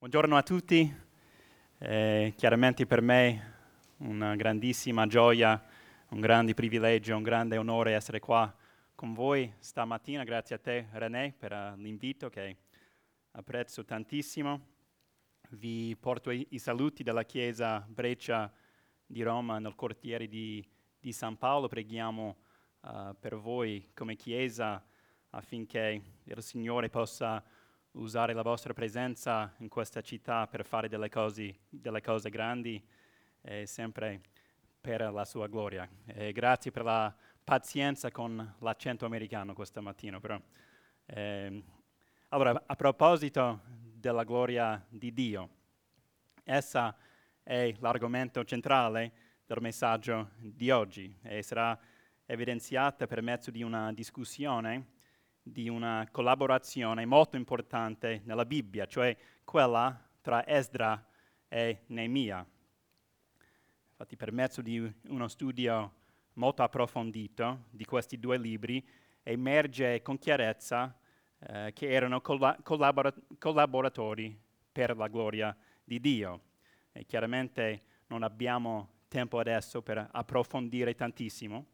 Buongiorno a tutti, eh, chiaramente per me una grandissima gioia, un grande privilegio, un grande onore essere qua con voi stamattina. Grazie a te René per uh, l'invito che apprezzo tantissimo. Vi porto i, i, saluti dalla Chiesa Breccia di Roma nel quartiere di, di San Paolo. Preghiamo uh, per voi come Chiesa affinché il Signore possa usare la vostra presenza in questa città per fare delle cose, delle cose grandi, eh, sempre per la sua gloria. E grazie per la pazienza con l'accento americano questa mattina. Eh, allora, a proposito della gloria di Dio, essa è l'argomento centrale del messaggio di oggi e sarà evidenziata per mezzo di una discussione di una collaborazione molto importante nella Bibbia, cioè quella tra Esdra e Neemia. Infatti per mezzo di uno studio molto approfondito di questi due libri emerge con chiarezza eh, che erano colla- collabora- collaboratori per la gloria di Dio. E chiaramente non abbiamo tempo adesso per approfondire tantissimo,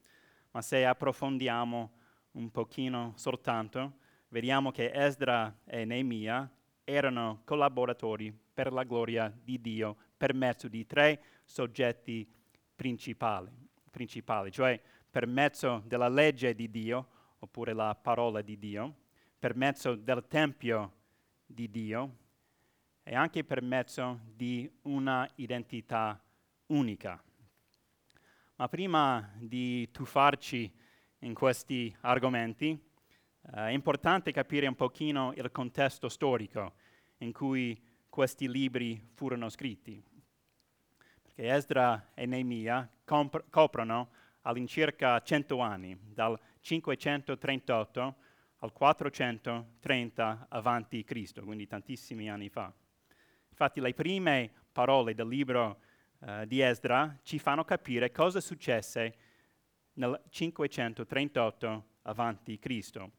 ma se approfondiamo un pochino soltanto, vediamo che Esdra e Neemia erano collaboratori per la gloria di Dio per mezzo di tre soggetti principali, principali, cioè per mezzo della legge di Dio, oppure la parola di Dio, per mezzo del Tempio di Dio e anche per mezzo di una identità unica. Ma prima di tuffarci in questi argomenti, eh, è importante capire un pochino il contesto storico in cui questi libri furono scritti. Perché Esdra e Neemia comp- coprono all'incirca 100 anni, dal 538 al 430 avanti Cristo, quindi tantissimi anni fa. Infatti le prime parole del libro uh, di Esdra ci fanno capire cosa successe nel 538 avanti Cristo.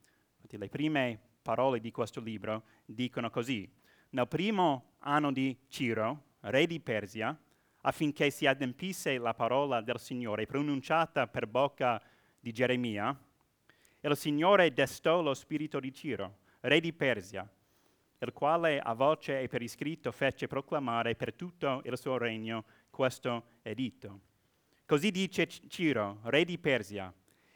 Le prime parole di questo libro dicono così. Nel primo anno di Ciro, re di Persia, affinché si adempisse la parola del Signore pronunciata per bocca di Geremia, il Signore destò lo spirito di Ciro, re di Persia, il quale a voce e per iscritto fece proclamare per tutto il suo regno questo editto. Così dice Ciro, re di Persia,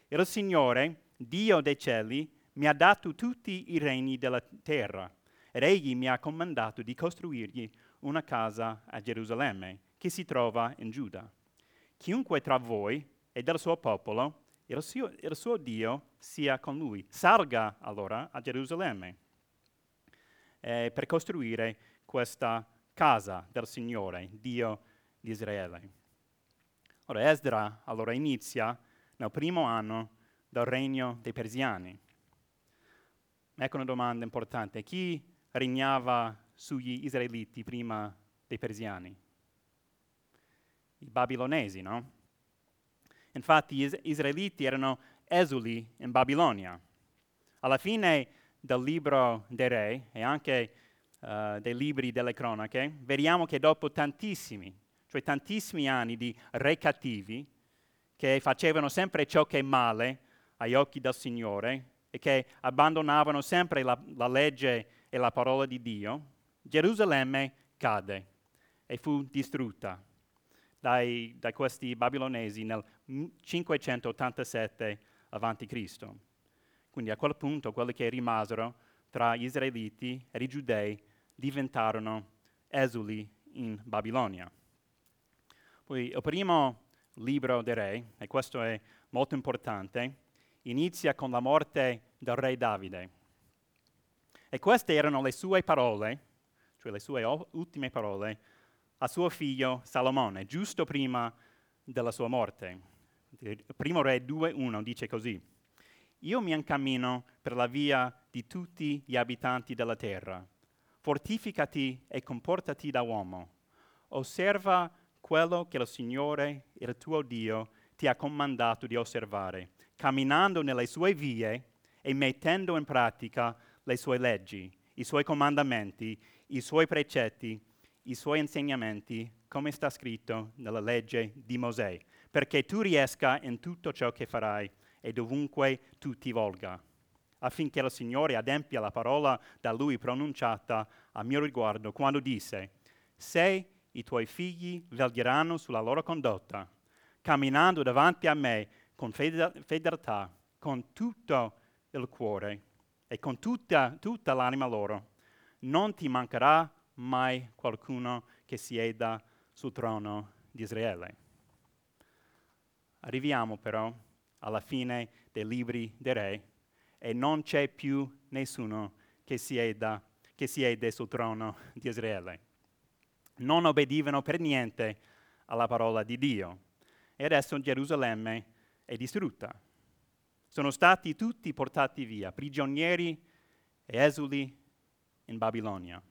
il Signore, Dio dei cieli, mi ha dato tutti i regni della terra ed egli mi ha comandato di costruirgli una casa a Gerusalemme, che si trova in Giuda. Chiunque tra voi e del suo popolo, il suo, il suo Dio sia con lui. Salga allora a Gerusalemme eh, per costruire questa casa del Signore, Dio di Israele. Ora Esdra allora inizia nel primo anno del regno dei persiani. Ecco una domanda importante. Chi regnava sugli israeliti prima dei persiani? I babilonesi, no? Infatti gli israeliti erano esuli in Babilonia. Alla fine del libro dei re e anche uh, dei libri delle cronache, vediamo che dopo tantissimi, cioè tantissimi anni di re cattivi che facevano sempre ciò che è male agli occhi del Signore e che abbandonavano sempre la, la legge e la parola di Dio, Gerusalemme cade e fu distrutta dai, da questi babilonesi nel 587 a.C. Quindi a quel punto quelli che rimasero tra gli israeliti e i giudei diventarono esuli in Babilonia. Il primo libro dei re, e questo è molto importante, inizia con la morte del re Davide. E queste erano le sue parole, cioè le sue ultime parole, a suo figlio Salomone, giusto prima della sua morte. Il primo re 2.1 dice così, Io mi incammino per la via di tutti gli abitanti della terra, fortificati e comportati da uomo, osserva quello che il Signore, il tuo Dio, ti ha comandato di osservare, camminando nelle sue vie e mettendo in pratica le sue leggi, i suoi comandamenti, i suoi precetti, i suoi insegnamenti, come sta scritto nella legge di Mosè, perché tu riesca in tutto ciò che farai e dovunque tu ti volga, affinché il Signore adempia la parola da lui pronunciata a mio riguardo quando disse, se i tuoi figli veglieranno sulla loro condotta, camminando davanti a me con fedeltà, con tutto il cuore e con tutta, tutta l'anima loro, non ti mancherà mai qualcuno che sieda sul trono di Israele. Arriviamo però alla fine dei libri dei re e non c'è più nessuno che sieda, che siede sul trono di Israele. Non obbedivano per niente alla parola di Dio e adesso Gerusalemme è distrutta. Sono stati tutti portati via, prigionieri e esuli in Babilonia.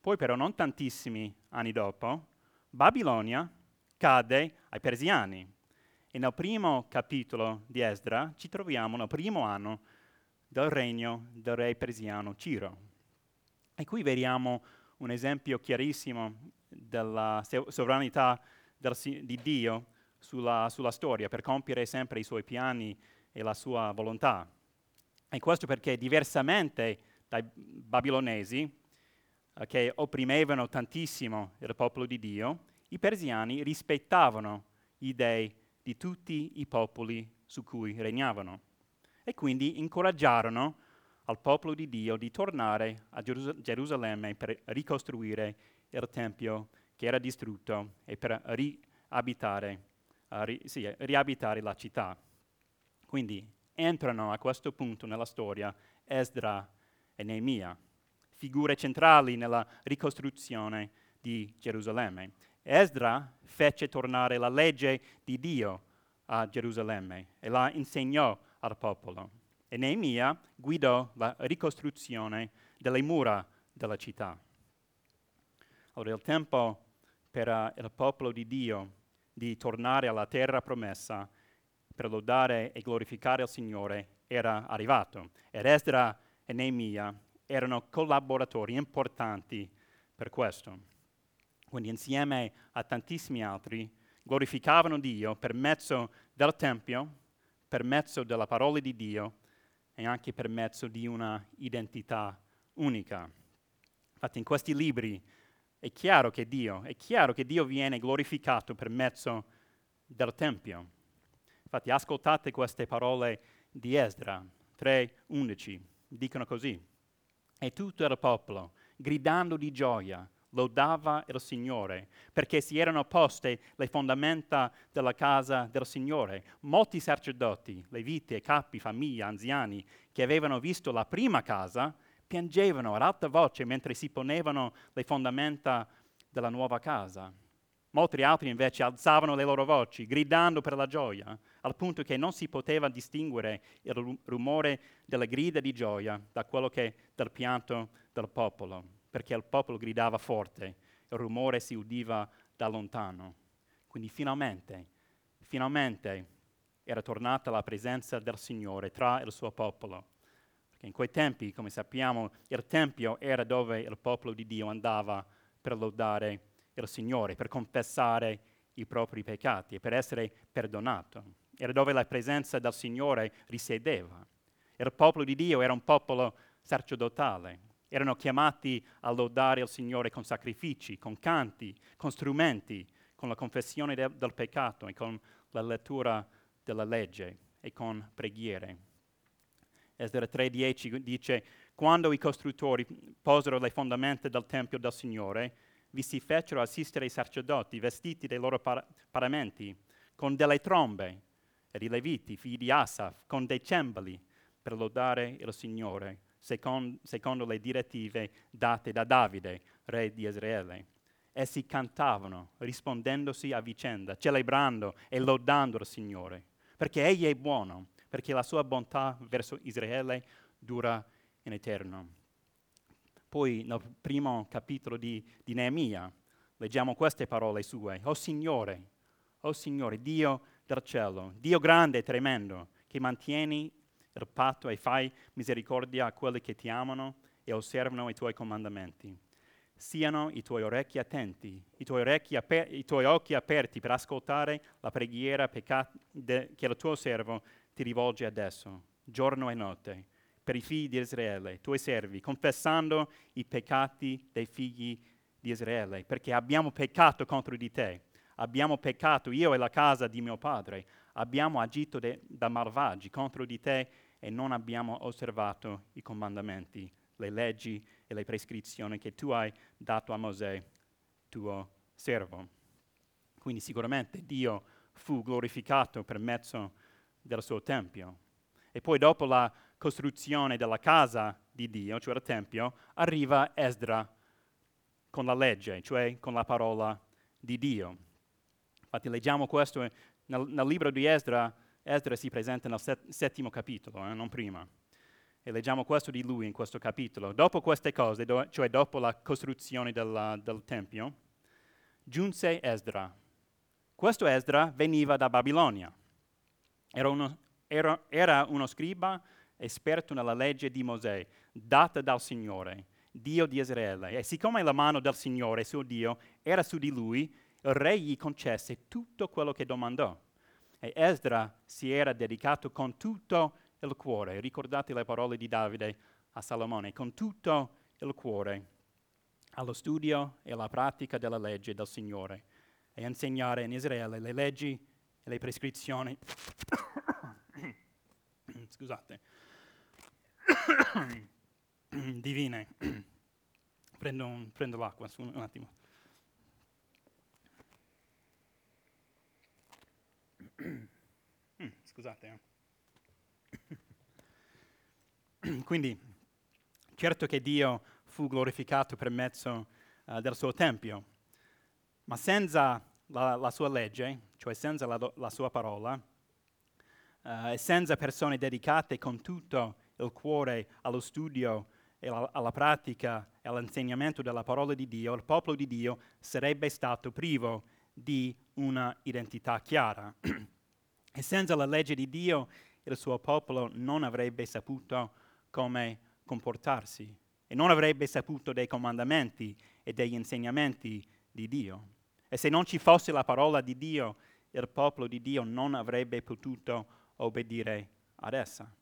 Poi però non tantissimi anni dopo, Babilonia cade ai persiani. E nel primo capitolo di Esdra ci troviamo nel primo anno del regno del re persiano Ciro. E qui vediamo un esempio chiarissimo della sovranità del, di Dio sulla, sulla storia per compiere sempre i suoi piani e la sua volontà. E questo perché diversamente dai babilonesi, eh, che opprimevano tantissimo il popolo di Dio, i persiani rispettavano gli dei di tutti i popoli su cui regnavano e quindi incoraggiarono al popolo di Dio di tornare a Gerus- Gerusalemme per ricostruire il Tempio che era distrutto e per riabitare, uh, ri- sì, riabitare la città. Quindi entrano a questo punto nella storia Esdra e Neemia, figure centrali nella ricostruzione di Gerusalemme. Esdra fece tornare la legge di Dio a Gerusalemme e la insegnò al popolo. E Neemia guidò la ricostruzione delle mura della città. Allora il tempo per uh, il popolo di Dio di tornare alla terra promessa per lodare e glorificare il Signore era arrivato. Ed Esdra e Neemia erano collaboratori importanti per questo. Quindi insieme a tantissimi altri glorificavano Dio per mezzo del Tempio, per mezzo della parola di Dio e anche per mezzo di una identità unica. Infatti in questi libri è chiaro che Dio, è chiaro che Dio viene glorificato per mezzo del Tempio. Infatti ascoltate queste parole di Esdra 3:11, dicono così. E tutto il popolo, gridando di gioia, lodava il Signore, perché si erano poste le fondamenta della casa del Signore. Molti sacerdoti, leviti, capi, famiglie, anziani, che avevano visto la prima casa, piangevano ad alta voce mentre si ponevano le fondamenta della nuova casa. Molti altri invece alzavano le loro voci, gridando per la gioia, al punto che non si poteva distinguere il rumore delle grida di gioia da quello che del pianto del popolo, perché il popolo gridava forte, il rumore si udiva da lontano. Quindi finalmente, finalmente era tornata la presenza del Signore tra il suo popolo. Perché in quei tempi, come sappiamo, il Tempio era dove il popolo di Dio andava per lodare il Signore, per confessare i propri peccati e per essere perdonato. Era dove la presenza del Signore risiedeva. Il popolo di Dio era un popolo sacerdotale. Erano chiamati a lodare il Signore con sacrifici, con canti, con strumenti, con la confessione de- del peccato e con la lettura della legge e con preghiere. Esdra 3:10 dice, quando i costruttori posero le fondamenta del Tempio del Signore, vi si fecero assistere i sacerdoti vestiti dei loro par- paramenti, con delle trombe, ed i leviti, figli di Asaf, con dei cembali, per lodare il Signore, secondo, secondo le direttive date da Davide, re di Israele. Essi cantavano, rispondendosi a vicenda, celebrando e lodando il Signore, perché Egli è buono, perché la sua bontà verso Israele dura in eterno. Poi nel primo capitolo di, di Neemia leggiamo queste parole sue. O Signore, o Signore, Dio del cielo, Dio grande e tremendo, che mantieni il patto e fai misericordia a quelli che ti amano e osservano i tuoi comandamenti. Siano i tuoi orecchi attenti, i tuoi, orecchi aper- i tuoi occhi aperti per ascoltare la preghiera pecca- de- che il tuo servo ti rivolge adesso, giorno e notte, per i figli di Israele, i tuoi servi, confessando i peccati dei figli di Israele, perché abbiamo peccato contro di te, abbiamo peccato io e la casa di mio padre, abbiamo agito de- da malvagi contro di te e non abbiamo osservato i comandamenti, le leggi e le prescrizioni che tu hai dato a Mosè, tuo servo. Quindi sicuramente Dio fu glorificato per mezzo del suo Tempio. E poi dopo la costruzione della casa di Dio, cioè il Tempio, arriva Esdra con la legge, cioè con la parola di Dio. Infatti leggiamo questo nel, nel libro di Esdra, Esdra si presenta nel set, settimo capitolo, eh, non prima. E leggiamo questo di lui in questo capitolo. Dopo queste cose, do, cioè dopo la costruzione della, del Tempio, giunse Esdra. Questo Esdra veniva da Babilonia. Era uno, era, era uno scriba esperto nella legge di Mosè, data dal Signore, Dio di Israele. E siccome la mano del Signore, suo Dio, era su di lui, il re gli concesse tutto quello che domandò. E Esdra si era dedicato con tutto il cuore, ricordate le parole di Davide a Salomone, con tutto il cuore allo studio e alla pratica della legge del Signore e insegnare in Israele le leggi e le prescrizioni. Scusate. Divine. Prendo, un, prendo l'acqua un attimo. Scusate. Eh. Quindi, certo che Dio fu glorificato per mezzo uh, del suo Tempio, ma senza la, la sua legge, cioè senza la, la sua parola, uh, e senza persone dedicate con tutto il cuore allo studio e alla, alla pratica e all'insegnamento della parola di Dio, il popolo di Dio sarebbe stato privo di una identità chiara. e senza la legge di Dio il suo popolo non avrebbe saputo come comportarsi e non avrebbe saputo dei comandamenti e degli insegnamenti di Dio. E se non ci fosse la parola di Dio, il popolo di Dio non avrebbe potuto obbedire ad essa.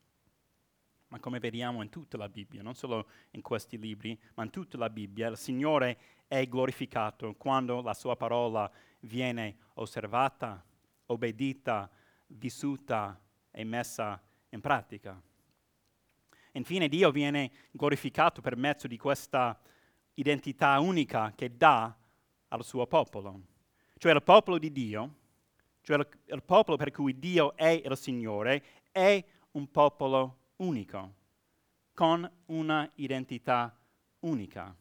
Ma come vediamo in tutta la Bibbia, non solo in questi libri, ma in tutta la Bibbia, il Signore è glorificato quando la sua parola viene osservata, obbedita, vissuta e messa in pratica. Infine Dio viene glorificato per mezzo di questa identità unica che dà al suo popolo. Cioè il popolo di Dio, cioè il, il popolo per cui Dio è il Signore, è un popolo unico, con una identità unica.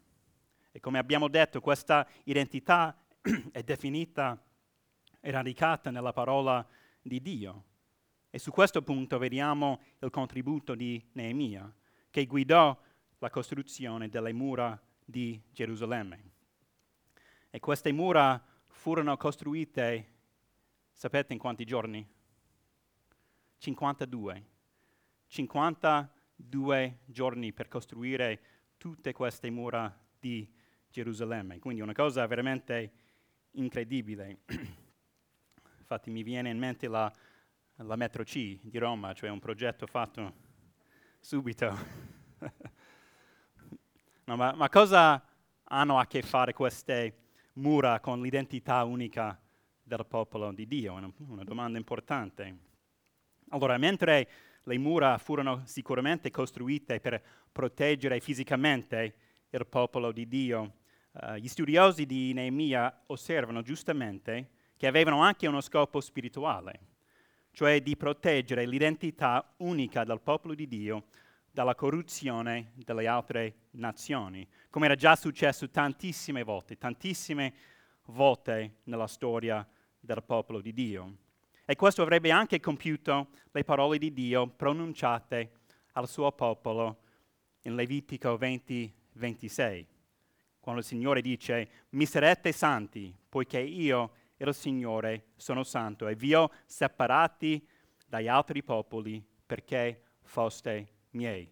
E come abbiamo detto, questa identità è definita e radicata nella parola di Dio. E su questo punto vediamo il contributo di Neemia, che guidò la costruzione delle mura di Gerusalemme. E queste mura furono costruite, sapete in quanti giorni? 52. 52 giorni per costruire tutte queste mura di Gerusalemme. Quindi una cosa veramente incredibile. Infatti mi viene in mente la, la metro C di Roma, cioè un progetto fatto subito. no, ma, ma, cosa hanno a che fare queste mura con l'identità unica del popolo di Dio? Una, una domanda importante. Allora, mentre le mura furono sicuramente costruite per proteggere fisicamente il popolo di Dio, uh, gli studiosi di Neemia osservano giustamente che avevano anche uno scopo spirituale, cioè di proteggere l'identità unica del popolo di Dio dalla corruzione delle altre nazioni, come era già successo tantissime volte, tantissime volte nella storia del popolo di Dio. E questo avrebbe anche compiuto le parole di Dio pronunciate al suo popolo in Levitico 20, 26, quando il Signore dice, mi sarete santi, poiché io il Signore sono santo e vi ho separati dagli altri popoli perché foste miei.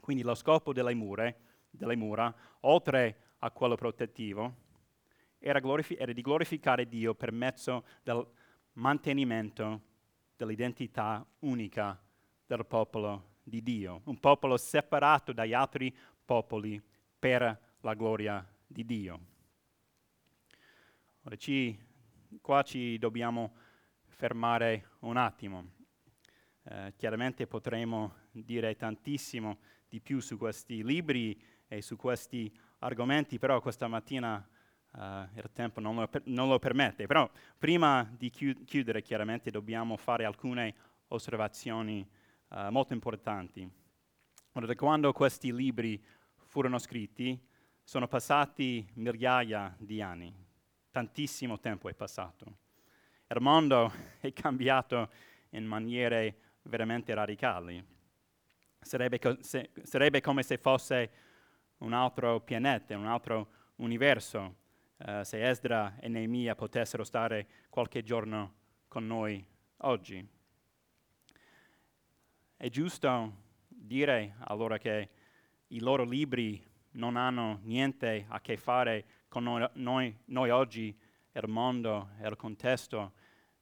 Quindi lo scopo delle mura, delle mura oltre a quello protettivo, era, glorifi- era di glorificare Dio per mezzo del mantenimento dell'identità unica del popolo di Dio, un popolo separato dagli altri popoli per la gloria di Dio. Ora, ci, qua ci dobbiamo fermare un attimo. Eh, chiaramente potremo dire tantissimo di più su questi libri e su questi argomenti, però questa mattina Uh, il tempo non lo, per, non lo, permette. Però prima di chiudere chiaramente dobbiamo fare alcune osservazioni uh, molto importanti. Allora, da quando questi libri furono scritti sono passati migliaia di anni, tantissimo tempo è passato. Il mondo è cambiato in maniere veramente radicali. Sarebbe, co- se, sarebbe come se fosse un altro pianeta, un altro universo uh, se Esdra e Neemia potessero stare qualche giorno con noi oggi. È giusto dire allora che i loro libri non hanno niente a che fare con noi, noi, noi oggi, il mondo, il contesto,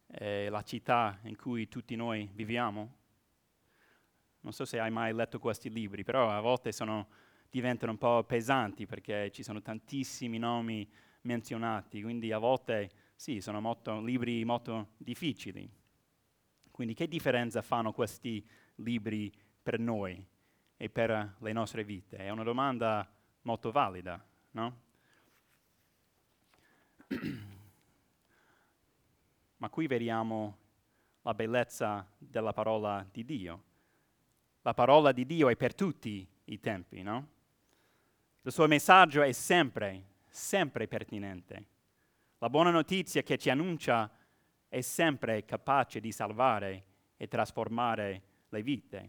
e la città in cui tutti noi viviamo? Non so se hai mai letto questi libri, però a volte sono, diventano un po' pesanti perché ci sono tantissimi nomi menzionati, quindi a volte sì, sono molto, libri molto difficili. Quindi che differenza fanno questi libri per noi e per le nostre vite? È una domanda molto valida, no? Ma qui vediamo la bellezza della parola di Dio. La parola di Dio è per tutti i tempi, no? Il suo messaggio è sempre sempre pertinente. La buona notizia che ci annuncia è sempre capace di salvare e trasformare le vite.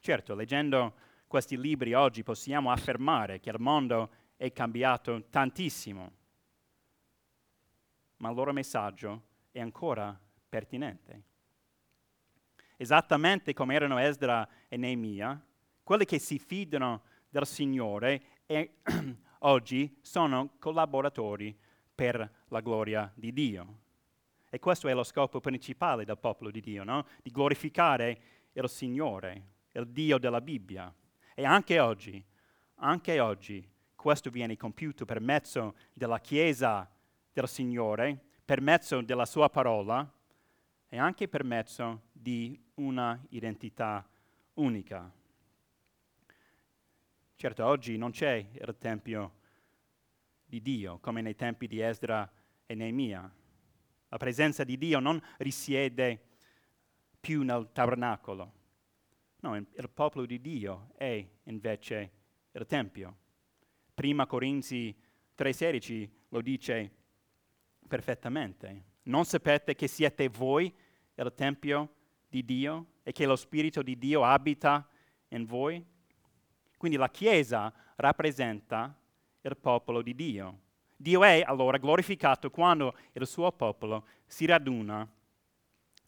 Certo, leggendo questi libri oggi possiamo affermare che il mondo è cambiato tantissimo, ma il loro messaggio è ancora pertinente. Esattamente come erano Esdra e Neemia, quelli che si fidano del Signore e oggi sono collaboratori per la gloria di Dio. E questo è lo scopo principale del popolo di Dio, no? di glorificare il Signore, il Dio della Bibbia. E anche oggi, anche oggi, questo viene compiuto per mezzo della Chiesa del Signore, per mezzo della Sua parola e anche per mezzo di una identità unica. Certo, oggi non c'è il Tempio di Dio come nei tempi di Esdra e Neemia. La presenza di Dio non risiede più nel tabernacolo. No, il popolo di Dio è invece il Tempio. Prima Corinzi 3,16 lo dice perfettamente. Non sapete che siete voi il Tempio di Dio e che lo Spirito di Dio abita in voi? Quindi la Chiesa rappresenta il popolo di Dio. Dio è allora glorificato quando il suo popolo si raduna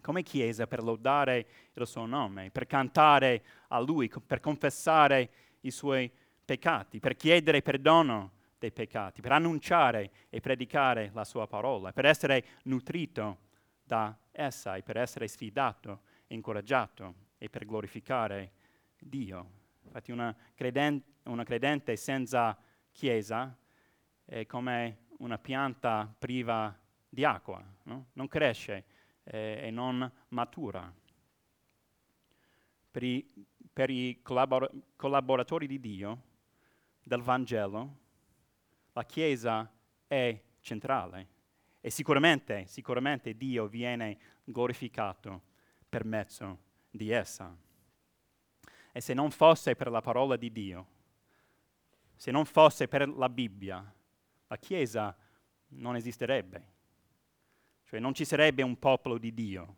come Chiesa per lodare il suo nome, per cantare a Lui, per confessare i suoi peccati, per chiedere perdono dei peccati, per annunciare e predicare la sua parola, per essere nutrito da essa e per essere sfidato, incoraggiato e per glorificare Dio. Infatti una credente, una credente senza chiesa è come una pianta priva di acqua, no? non cresce eh, e non matura. Per i, per i collabor- collaboratori di Dio, del Vangelo, la Chiesa è centrale e sicuramente, sicuramente Dio viene glorificato per mezzo di essa. E se non fosse per la parola di Dio, se non fosse per la Bibbia, la Chiesa non esisterebbe. Cioè non ci sarebbe un popolo di Dio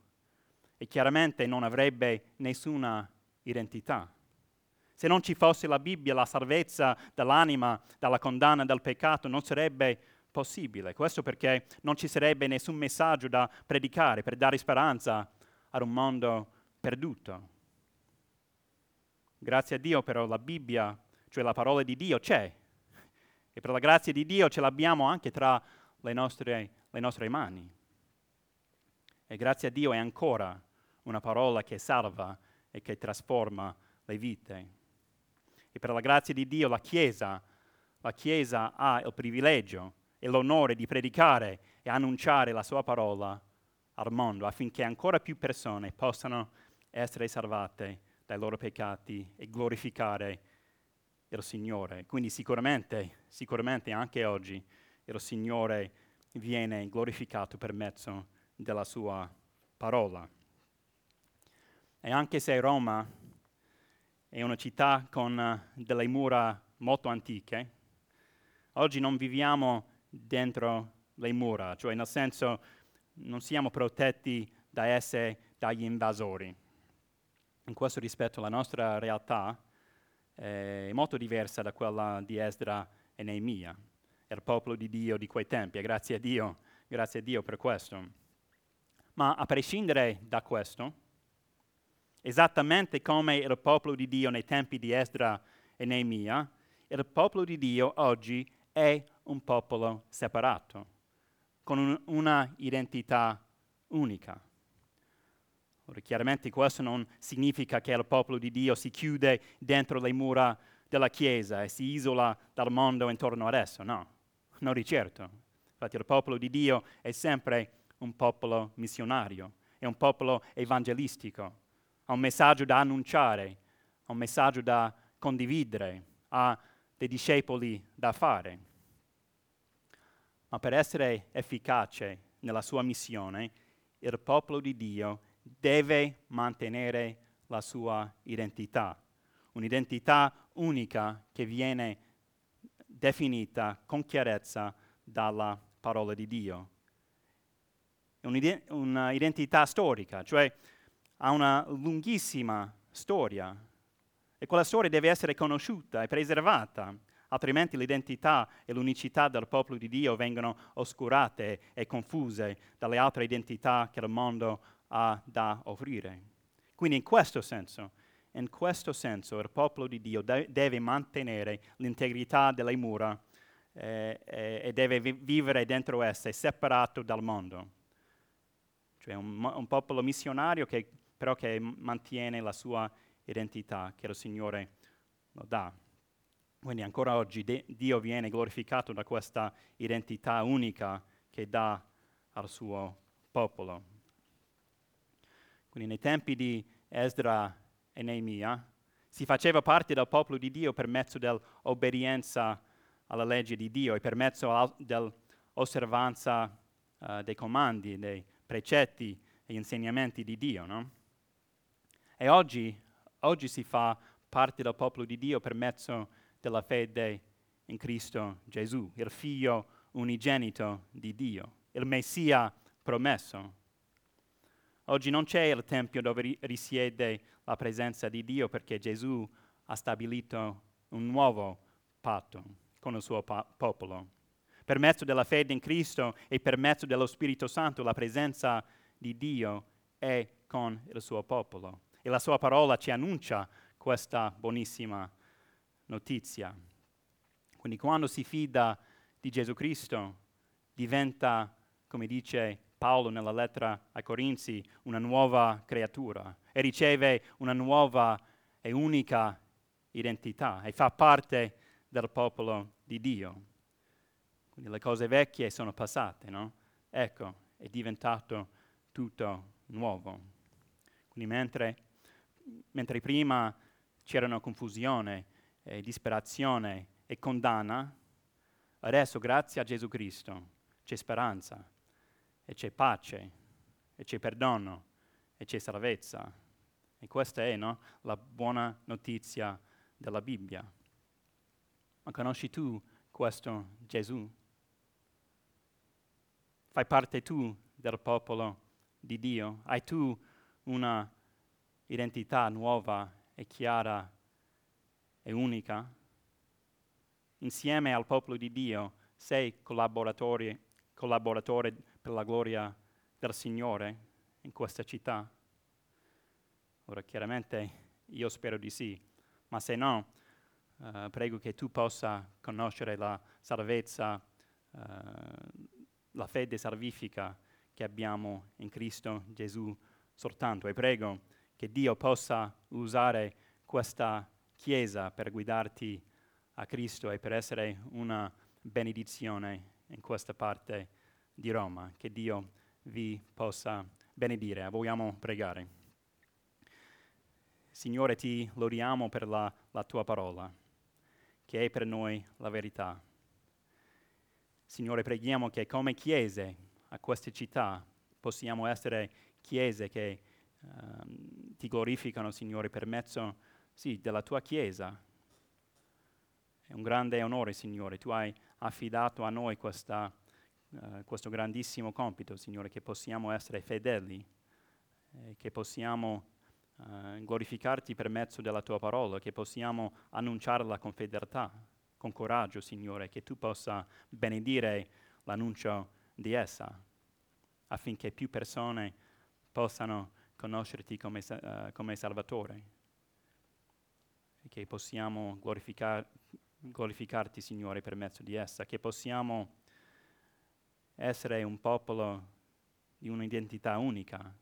e chiaramente non avrebbe nessuna identità. Se non ci fosse la Bibbia, la salvezza dell'anima dalla condanna del peccato non sarebbe possibile. Questo perché non ci sarebbe nessun messaggio da predicare per dare speranza ad un mondo perduto. Grazie a Dio però la Bibbia, cioè la parola di Dio, c'è. E per la grazia di Dio ce l'abbiamo anche tra le nostre, le nostre mani. E grazie a Dio è ancora una parola che salva e che trasforma le vite. E per la grazia di Dio la Chiesa, la Chiesa ha il privilegio e l'onore di predicare e annunciare la sua parola al mondo affinché ancora più persone possano essere salvate dai loro peccati e glorificare il Signore. Quindi sicuramente, sicuramente anche oggi il Signore viene glorificato per mezzo della sua parola. E anche se Roma è una città con delle mura molto antiche, oggi non viviamo dentro le mura, cioè nel senso non siamo protetti da esse dagli invasori. In questo rispetto la nostra realtà eh, è molto diversa da quella di Esdra e Neemia, il popolo di Dio di quei tempi, e grazie a Dio, grazie a Dio per questo. Ma a prescindere da questo, esattamente come il popolo di Dio nei tempi di Esdra e Neemia, il popolo di Dio oggi è un popolo separato, con un, una identità unica. Ora, chiaramente questo non significa che il popolo di Dio si chiude dentro le mura della Chiesa e si isola dal mondo intorno ad esso, no, non di certo. Infatti il popolo di Dio è sempre un popolo missionario, è un popolo evangelistico, ha un messaggio da annunciare, ha un messaggio da condividere, ha dei discepoli da fare. Ma per essere efficace nella sua missione, il popolo di Dio deve mantenere la sua identità, un'identità unica che viene definita con chiarezza dalla parola di Dio. Un'identità storica, cioè ha una lunghissima storia e quella storia deve essere conosciuta e preservata, altrimenti l'identità e l'unicità del popolo di Dio vengono oscurate e confuse dalle altre identità che il mondo ha da offrire. Quindi in questo senso, in questo senso il popolo di Dio de- deve mantenere l'integrità delle mura eh, eh, e deve vi- vivere dentro esse separato dal mondo. Cioè un, un popolo missionario che però che mantiene la sua identità, che il Signore lo dà. Quindi ancora oggi de- Dio viene glorificato da questa identità unica che dà al suo popolo. Quindi nei tempi di Esdra e Neemia si faceva parte del popolo di Dio per mezzo dell'obbedienza alla legge di Dio e per mezzo dell'osservanza uh, dei comandi, dei precetti e insegnamenti di Dio. No? E oggi, oggi si fa parte del popolo di Dio per mezzo della fede in Cristo Gesù, il figlio unigenito di Dio, il Messia promesso. Oggi non c'è il Tempio dove risiede la presenza di Dio perché Gesù ha stabilito un nuovo patto con il suo pa- popolo. Per mezzo della fede in Cristo e per mezzo dello Spirito Santo la presenza di Dio è con il suo popolo e la sua parola ci annuncia questa buonissima notizia. Quindi quando si fida di Gesù Cristo diventa, come dice Paolo nella lettera ai Corinzi, una nuova creatura e riceve una nuova e unica identità e fa parte del popolo di Dio. Quindi le cose vecchie sono passate, no? Ecco, è diventato tutto nuovo. Quindi mentre mentre prima c'erano confusione, eh, disperazione e condanna, adesso grazie a Gesù Cristo c'è speranza e c'è pace e c'è perdono e c'è salvezza. E questa è no, la buona notizia della Bibbia. Ma conosci tu questo Gesù? Fai parte tu del popolo di Dio? Hai tu una identità nuova e chiara e unica? Insieme al popolo di Dio sei collaboratore, collaboratore per la gloria del Signore in questa città? Ora chiaramente io spero di sì, ma se no, uh, prego che tu possa conoscere la salvezza, uh, la fede salvifica che abbiamo in Cristo Gesù soltanto. E prego che Dio possa usare questa Chiesa per guidarti a Cristo e per essere una benedizione in questa parte di Roma. Che Dio vi possa benedire. Vogliamo pregare. Signore, ti lodiamo per la, la tua parola, che è per noi la verità. Signore, preghiamo che come chiese a queste città possiamo essere chiese che uh, ti glorificano, Signore, per mezzo sì, della tua chiesa. È un grande onore, Signore. Tu hai affidato a noi questa, uh, questo grandissimo compito, Signore, che possiamo essere fedeli, eh, che possiamo uh, glorificarti per mezzo della tua parola, che possiamo annunciarla con fedeltà, con coraggio, Signore, che tu possa benedire l'annuncio di essa, affinché più persone possano conoscerti come, uh, come Salvatore. E che possiamo glorificar- glorificarti, Signore, per mezzo di essa, che possiamo essere un popolo di un'identità unica,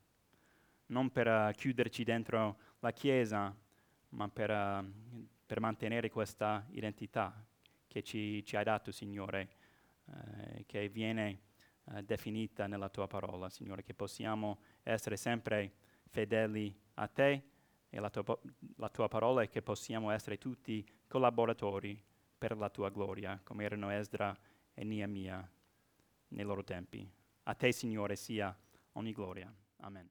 non per uh, chiuderci dentro la Chiesa, ma per, uh, per mantenere questa identità che ci, ci hai dato, Signore, uh, che viene definita nella tua parola, Signore, che possiamo essere sempre fedeli a te e alla tua, la tua parola e che possiamo essere tutti collaboratori per la tua gloria, come erano Esdra e Neemia nei loro tempi. A te, Signore, sia ogni gloria. Amen.